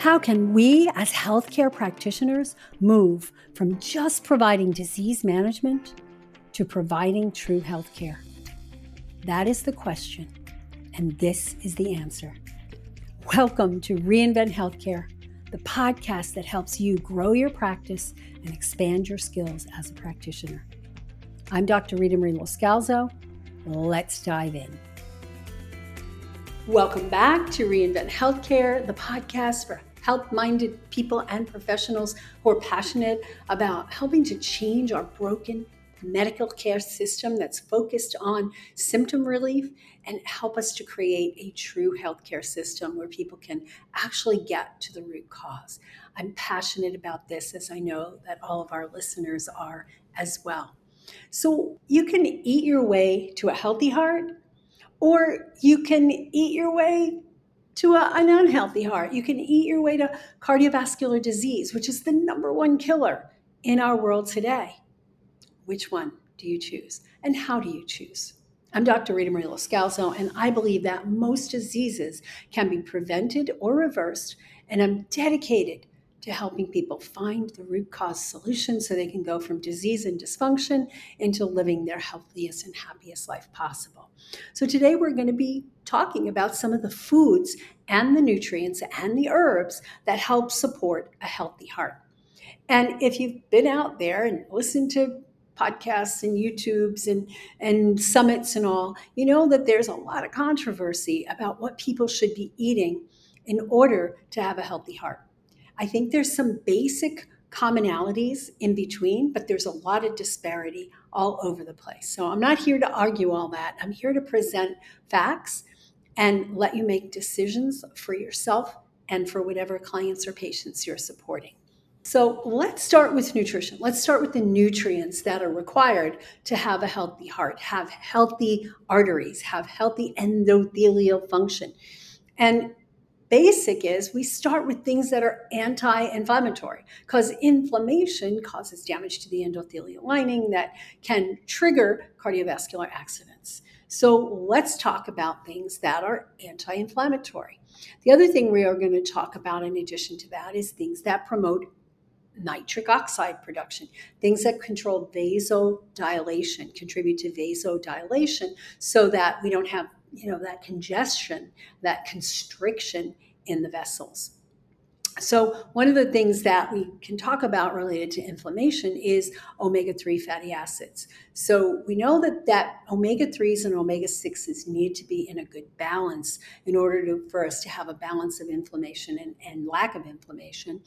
How can we, as healthcare practitioners, move from just providing disease management to providing true healthcare? That is the question, and this is the answer. Welcome to Reinvent Healthcare, the podcast that helps you grow your practice and expand your skills as a practitioner. I'm Dr. Rita Marie Loscalzo. Let's dive in. Welcome back to Reinvent Healthcare, the podcast for health minded people and professionals who are passionate about helping to change our broken medical care system that's focused on symptom relief and help us to create a true healthcare system where people can actually get to the root cause. I'm passionate about this, as I know that all of our listeners are as well. So, you can eat your way to a healthy heart or you can eat your way to a, an unhealthy heart. You can eat your way to cardiovascular disease, which is the number one killer in our world today. Which one do you choose? And how do you choose? I'm Dr. Rita Marie Loscalzo, and I believe that most diseases can be prevented or reversed, and I'm dedicated to helping people find the root cause solution so they can go from disease and dysfunction into living their healthiest and happiest life possible. So, today we're going to be talking about some of the foods and the nutrients and the herbs that help support a healthy heart. And if you've been out there and listened to podcasts and YouTubes and, and summits and all, you know that there's a lot of controversy about what people should be eating in order to have a healthy heart. I think there's some basic commonalities in between, but there's a lot of disparity all over the place. So I'm not here to argue all that. I'm here to present facts and let you make decisions for yourself and for whatever clients or patients you're supporting. So let's start with nutrition. Let's start with the nutrients that are required to have a healthy heart, have healthy arteries, have healthy endothelial function. And basic is we start with things that are anti inflammatory because inflammation causes damage to the endothelial lining that can trigger cardiovascular accidents. So let's talk about things that are anti inflammatory. The other thing we are going to talk about, in addition to that, is things that promote nitric oxide production, things that control vasodilation, contribute to vasodilation so that we don't have you know that congestion that constriction in the vessels. So one of the things that we can talk about related to inflammation is omega-3 fatty acids. So we know that that omega-3s and omega-6s need to be in a good balance in order to, for us to have a balance of inflammation and, and lack of inflammation.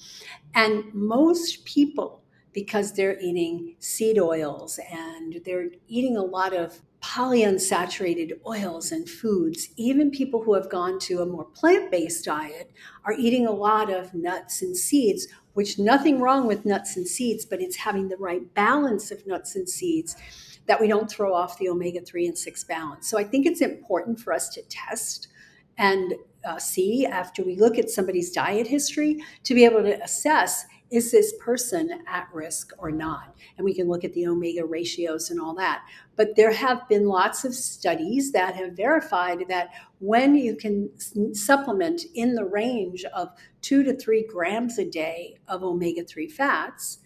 And most people because they're eating seed oils and they're eating a lot of polyunsaturated oils and foods. Even people who have gone to a more plant based diet are eating a lot of nuts and seeds, which nothing wrong with nuts and seeds, but it's having the right balance of nuts and seeds that we don't throw off the omega 3 and 6 balance. So I think it's important for us to test and uh, see after we look at somebody's diet history to be able to assess is this person at risk or not? And we can look at the omega ratios and all that. But there have been lots of studies that have verified that when you can supplement in the range of two to three grams a day of omega 3 fats,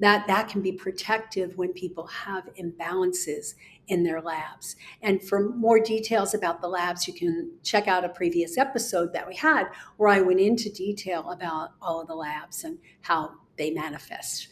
that that can be protective when people have imbalances in their labs. And for more details about the labs, you can check out a previous episode that we had where I went into detail about all of the labs and how they manifest.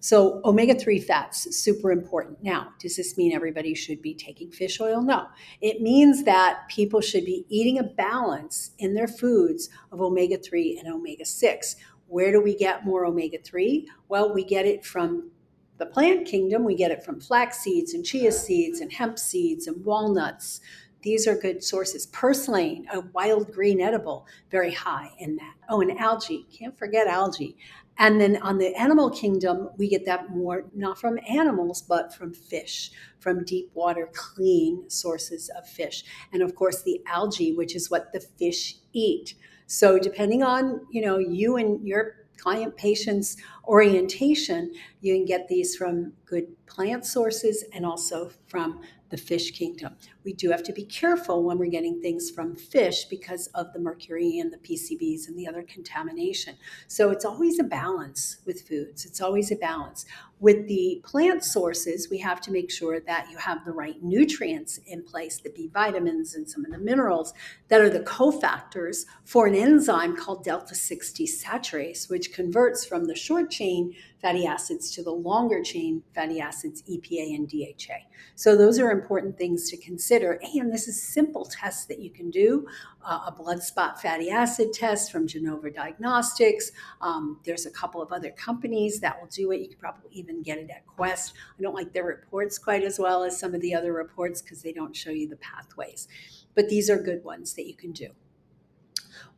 So, omega 3 fats, super important. Now, does this mean everybody should be taking fish oil? No. It means that people should be eating a balance in their foods of omega 3 and omega 6. Where do we get more omega 3? Well, we get it from the plant kingdom. We get it from flax seeds and chia seeds and hemp seeds and walnuts. These are good sources. Purslane, a wild green edible, very high in that. Oh, and algae. Can't forget algae. And then on the animal kingdom, we get that more not from animals, but from fish, from deep water, clean sources of fish. And of course, the algae, which is what the fish eat. So depending on, you know, you and your client patient's orientation, you can get these from good plant sources and also from the fish kingdom. We do have to be careful when we're getting things from fish because of the mercury and the PCBs and the other contamination. So it's always a balance with foods. It's always a balance. With the plant sources, we have to make sure that you have the right nutrients in place, the B vitamins and some of the minerals that are the cofactors for an enzyme called delta 6 desaturase, which converts from the short chain fatty acids to the longer chain fatty acids, EPA and DHA. So, those are important things to consider. And this is simple tests that you can do uh, a blood spot fatty acid test from Genova Diagnostics. Um, there's a couple of other companies that will do it. You can probably even get it at Quest. I don't like their reports quite as well as some of the other reports because they don't show you the pathways. But these are good ones that you can do.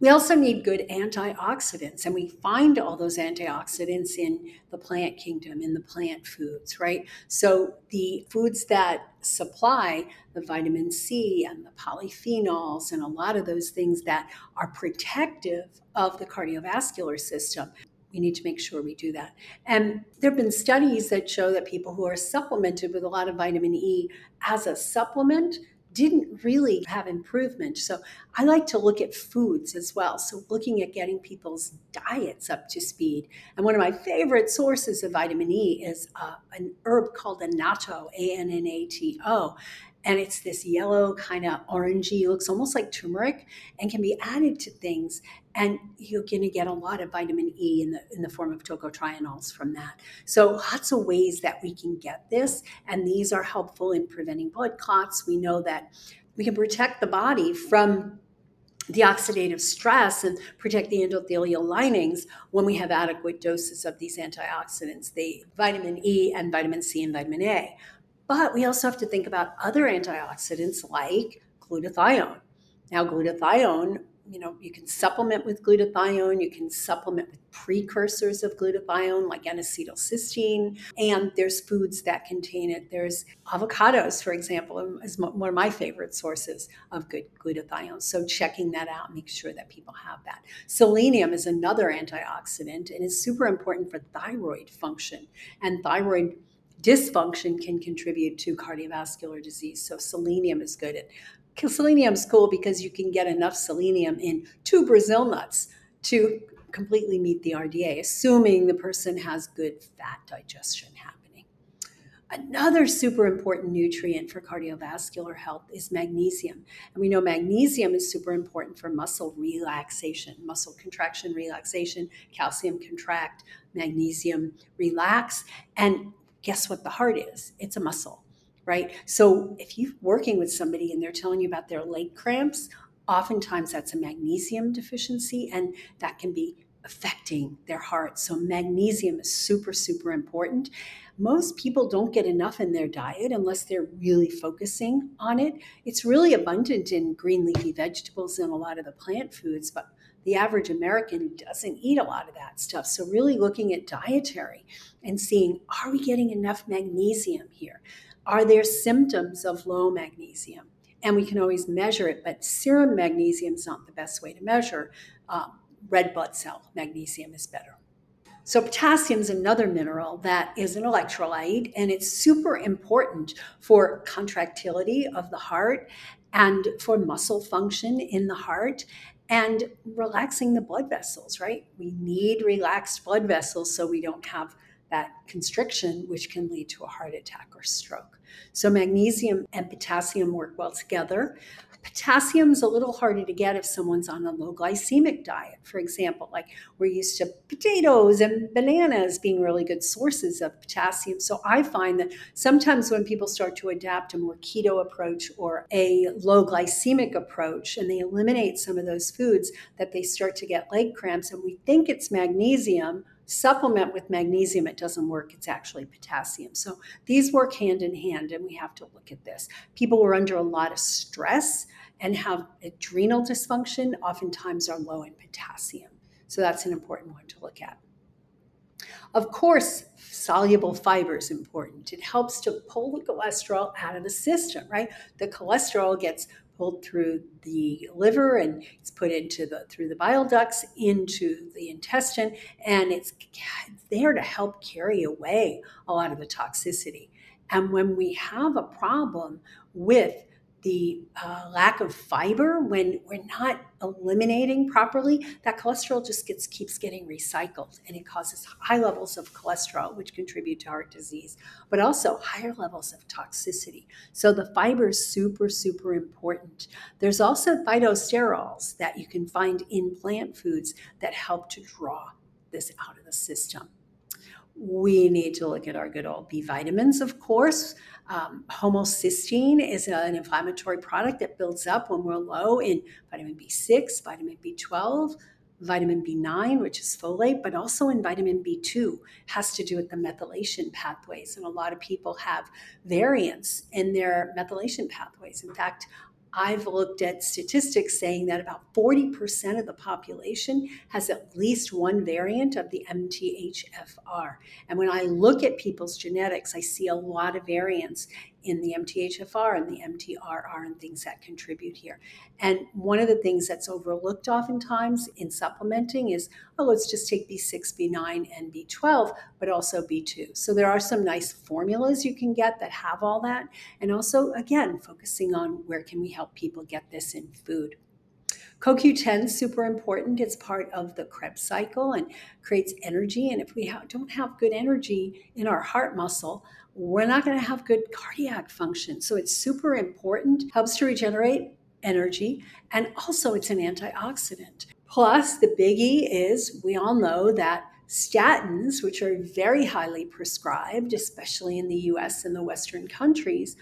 We also need good antioxidants, and we find all those antioxidants in the plant kingdom, in the plant foods, right? So the foods that supply the vitamin C and the polyphenols and a lot of those things that are protective of the cardiovascular system we need to make sure we do that. And there have been studies that show that people who are supplemented with a lot of vitamin E as a supplement didn't really have improvement. So I like to look at foods as well. So looking at getting people's diets up to speed. And one of my favorite sources of vitamin E is uh, an herb called annatto, A N N A T O and it's this yellow kind of orangey looks almost like turmeric and can be added to things and you're going to get a lot of vitamin e in the in the form of tocotrienols from that so lots of ways that we can get this and these are helpful in preventing blood clots we know that we can protect the body from the oxidative stress and protect the endothelial linings when we have adequate doses of these antioxidants, the vitamin E and vitamin C and vitamin A. But we also have to think about other antioxidants like glutathione. Now, glutathione, you know, you can supplement with glutathione, you can supplement with precursors of glutathione like N-acetylcysteine, and there's foods that contain it. There's avocados, for example, um, is one of my favorite sources of good glutathione. So checking that out, make sure that people have that. Selenium is another antioxidant and is super important for thyroid function and thyroid dysfunction can contribute to cardiovascular disease. So selenium is good. Selenium is cool because you can get enough selenium in two Brazil nuts to completely meet the RDA, assuming the person has good fat digestion happening. Another super important nutrient for cardiovascular health is magnesium. And we know magnesium is super important for muscle relaxation, muscle contraction, relaxation, calcium contract, magnesium relax. And guess what the heart is? It's a muscle, right? So if you're working with somebody and they're telling you about their leg cramps, oftentimes that's a magnesium deficiency and that can be affecting their heart. So magnesium is super, super important. Most people don't get enough in their diet unless they're really focusing on it. It's really abundant in green leafy vegetables and a lot of the plant foods, but the average American doesn't eat a lot of that stuff. So, really looking at dietary and seeing are we getting enough magnesium here? Are there symptoms of low magnesium? And we can always measure it, but serum magnesium is not the best way to measure. Um, red blood cell magnesium is better. So, potassium is another mineral that is an electrolyte, and it's super important for contractility of the heart and for muscle function in the heart and relaxing the blood vessels, right? We need relaxed blood vessels so we don't have that constriction, which can lead to a heart attack or stroke. So, magnesium and potassium work well together. Potassium's a little harder to get if someone's on a low glycemic diet. For example, like we're used to potatoes and bananas being really good sources of potassium. So I find that sometimes when people start to adapt a more keto approach or a low glycemic approach and they eliminate some of those foods, that they start to get leg cramps. And we think it's magnesium supplement with magnesium, it doesn't work. It's actually potassium. So these work hand in hand, and we have to look at this. People who are under a lot of stress and have adrenal dysfunction oftentimes are low in potassium. So that's an important one to look at. Of course, soluble fiber is important. It helps to pull the cholesterol out of the system, right? The cholesterol gets pulled through the liver and it's put into the through the bile ducts into the intestine and it's there to help carry away a lot of the toxicity. And when we have a problem with the uh, lack of fiber, when we're not eliminating properly, that cholesterol just gets keeps getting recycled, and it causes high levels of cholesterol, which contribute to heart disease, but also higher levels of toxicity. So the fiber is super, super important. There's also phytosterols that you can find in plant foods that help to draw this out of the system. We need to look at our good old B vitamins, of course. Um, homocysteine is an inflammatory product that builds up when we're low in vitamin B6, vitamin B12, vitamin B9, which is folate, but also in vitamin B2 has to do with the methylation pathways. And a lot of people have variants in their methylation pathways. In fact, I've looked at statistics saying that about 40% of the population has at least one variant of the MTHFR. And when I look at people's genetics, I see a lot of variants in the MTHFR and the MTRR and things that contribute here. And one of the things that's overlooked oftentimes in supplementing is, oh, let's just take B6, B9, and B12, but also B2. So there are some nice formulas you can get that have all that. And also, again, focusing on where can we help people get this in food. CoQ10 is super important. It's part of the Krebs cycle and creates energy. And if we don't have good energy in our heart muscle, we're not going to have good cardiac function. So it's super important, helps to regenerate energy, and also it's an antioxidant. Plus, the biggie is we all know that statins, which are very highly prescribed, especially in the US and the Western countries,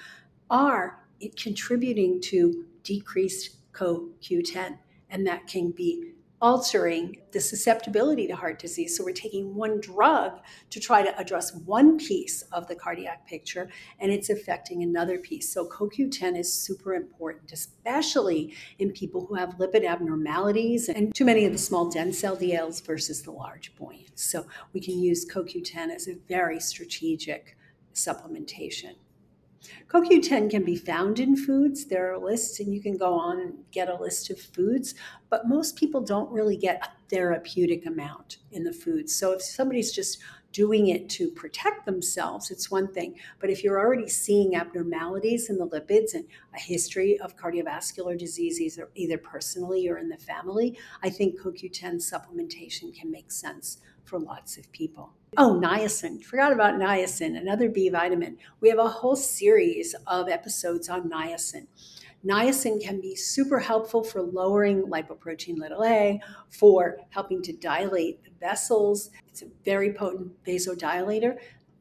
are contributing to decreased CoQ10. And that can be altering the susceptibility to heart disease. So we're taking one drug to try to address one piece of the cardiac picture, and it's affecting another piece. So CoQ10 is super important, especially in people who have lipid abnormalities and too many of the small dense LDLs versus the large buoyant. So we can use CoQ10 as a very strategic supplementation. CoQ10 can be found in foods. There are lists, and you can go on and get a list of foods, but most people don't really get a therapeutic amount in the foods. So if somebody's just doing it to protect themselves, it's one thing. But if you're already seeing abnormalities in the lipids and a history of cardiovascular disease, either, either personally or in the family, I think CoQ10 supplementation can make sense for lots of people. Oh, niacin. Forgot about niacin, another B vitamin. We have a whole series of episodes on niacin. Niacin can be super helpful for lowering lipoprotein little a, for helping to dilate the vessels. It's a very potent vasodilator,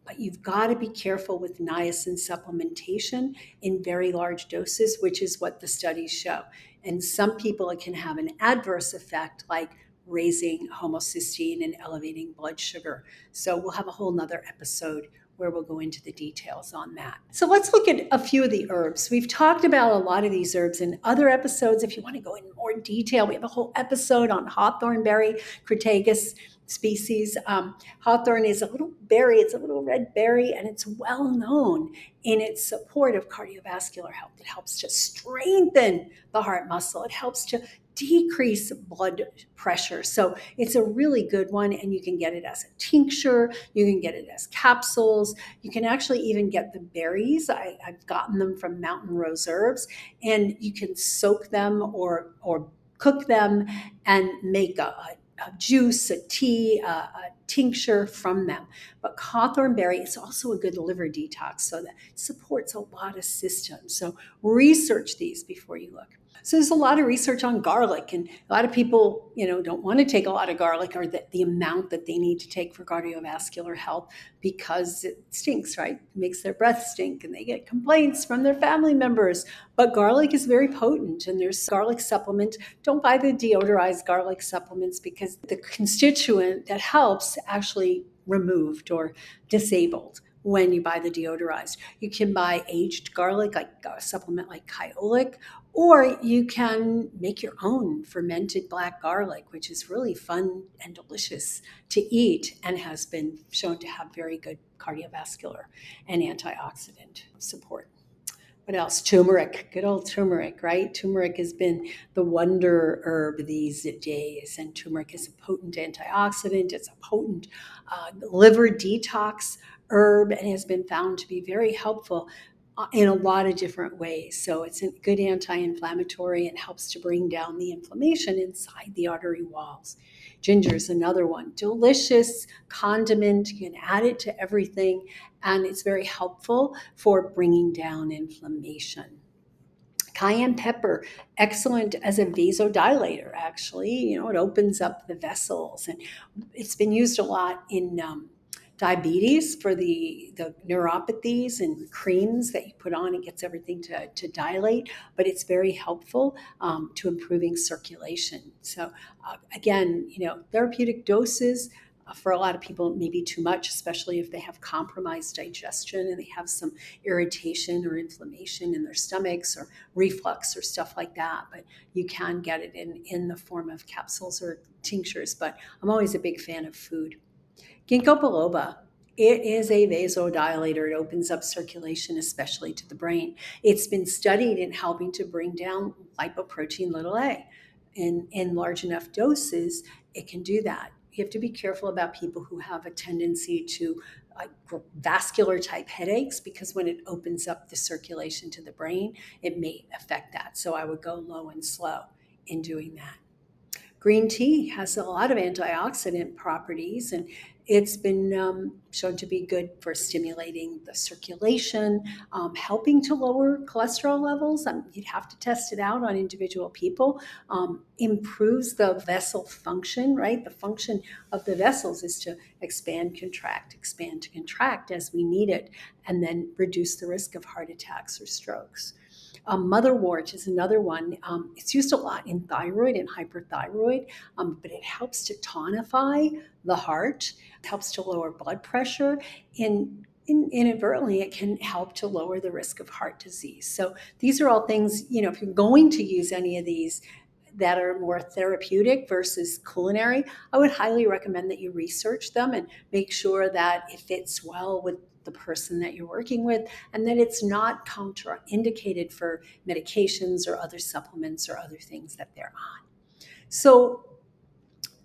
but you've got to be careful with niacin supplementation in very large doses, which is what the studies show. And some people, it can have an adverse effect, like raising homocysteine and elevating blood sugar. So we'll have a whole nother episode where we'll go into the details on that. So let's look at a few of the herbs. We've talked about a lot of these herbs in other episodes. If you want to go in more detail, we have a whole episode on hawthorn berry, Crataegus species. Um, hawthorn is a little berry, it's a little red berry, and it's well known in its support of cardiovascular health. It helps to strengthen the heart muscle, it helps to decrease blood pressure. So it's a really good one, and you can get it as a tincture, you can get it as capsules, you can actually even get the berries. I, have gotten them from Mountain Rose Herbs, and you can soak them or or cook them and make a, a juice, a tea, a, a, tincture from them. But hawthorn berry is also a good liver detox, so that supports a lot of systems. So research these before you look. So there's a lot of research on garlic, and a lot of people, you know, don't want to take a lot of garlic or the, the amount that they need to take for cardiovascular health because it stinks, right? It makes their breath stink, and they get complaints from their family members. But garlic is very potent, and there's garlic supplement. Don't buy the deodorized garlic supplements because the constituent that helps actually removed or disabled when you buy the deodorized. You can buy aged garlic, like a supplement like Kyolic, or you can make your own fermented black garlic, which is really fun and delicious to eat and has been shown to have very good cardiovascular and antioxidant support. What else? Turmeric, good old turmeric, right? Turmeric has been the wonder herb these days, and turmeric is a potent antioxidant. It's a potent uh, liver detox herb and has been found to be very helpful in a lot of different ways. So it's a good anti inflammatory and helps to bring down the inflammation inside the artery walls. Ginger is another one. Delicious condiment. You can add it to everything, and it's very helpful for bringing down inflammation. Cayenne pepper, excellent as a vasodilator, actually. You know, it opens up the vessels, and it's been used a lot in um, diabetes for the, the neuropathies and creams that you put on. It gets everything to, to dilate, but it's very helpful um, to improving circulation. So, uh, again, you know, therapeutic doses. Uh, for a lot of people, maybe too much, especially if they have compromised digestion and they have some irritation or inflammation in their stomachs or reflux or stuff like that. But you can get it in, in the form of capsules or tinctures. But I'm always a big fan of food. Ginkgo biloba. It is a vasodilator. It opens up circulation, especially to the brain. It's been studied in helping to bring down lipoprotein little a. In, in large enough doses, it can do that. You have to be careful about people who have a tendency to uh, vascular type headaches because when it opens up the circulation to the brain, it may affect that. So I would go low and slow in doing that. Green tea has a lot of antioxidant properties and it's been um, shown to be good for stimulating the circulation, um, helping to lower cholesterol levels. Um, you'd have to test it out on individual people. Um, improves the vessel function, right? The function of the vessels is to expand, contract, expand to contract as we need it, and then reduce the risk of heart attacks or strokes. Um, motherwort is another one. Um, it's used a lot in thyroid and hyperthyroid, um, but it helps to tonify the heart, helps to lower blood pressure. In, in, inadvertently, it can help to lower the risk of heart disease. So these are all things, you know, if you're going to use any of these, that are more therapeutic versus culinary, I would highly recommend that you research them and make sure that it fits well with the person that you're working with, and that it's not contraindicated for medications or other supplements or other things that they're on. So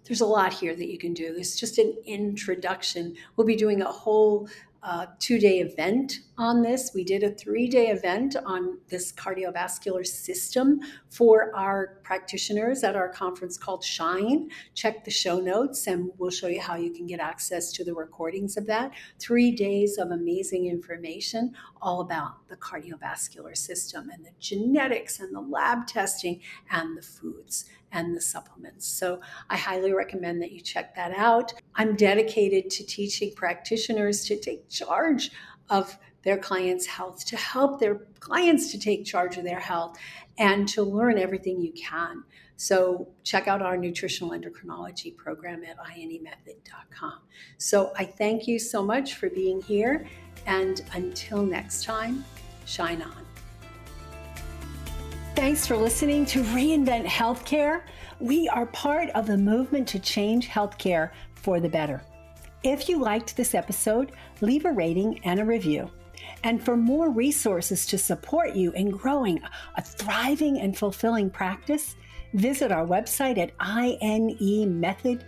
there's a lot here that you can do. It's just an introduction. We'll be doing a whole uh, two day event on this. We did a three day event on this cardiovascular system for our practitioners at our conference called Shine. Check the show notes and we'll show you how you can get access to the recordings of that. Three days of amazing information all about the cardiovascular system and the genetics and the lab testing and the foods and the supplements. So I highly recommend that you check that out. I'm dedicated to teaching practitioners to take charge of their clients' health, to help their clients to take charge of their health, and to learn everything you can. So check out our nutritional endocrinology program at inemethod.com. So I thank you so much for being here. And until next time, shine on. Thanks for listening to Reinvent Healthcare. We are part of the movement to change healthcare for the better. If you liked this episode, leave a rating and a review. And for more resources to support you in growing a thriving and fulfilling practice, visit our website at inemethod.com.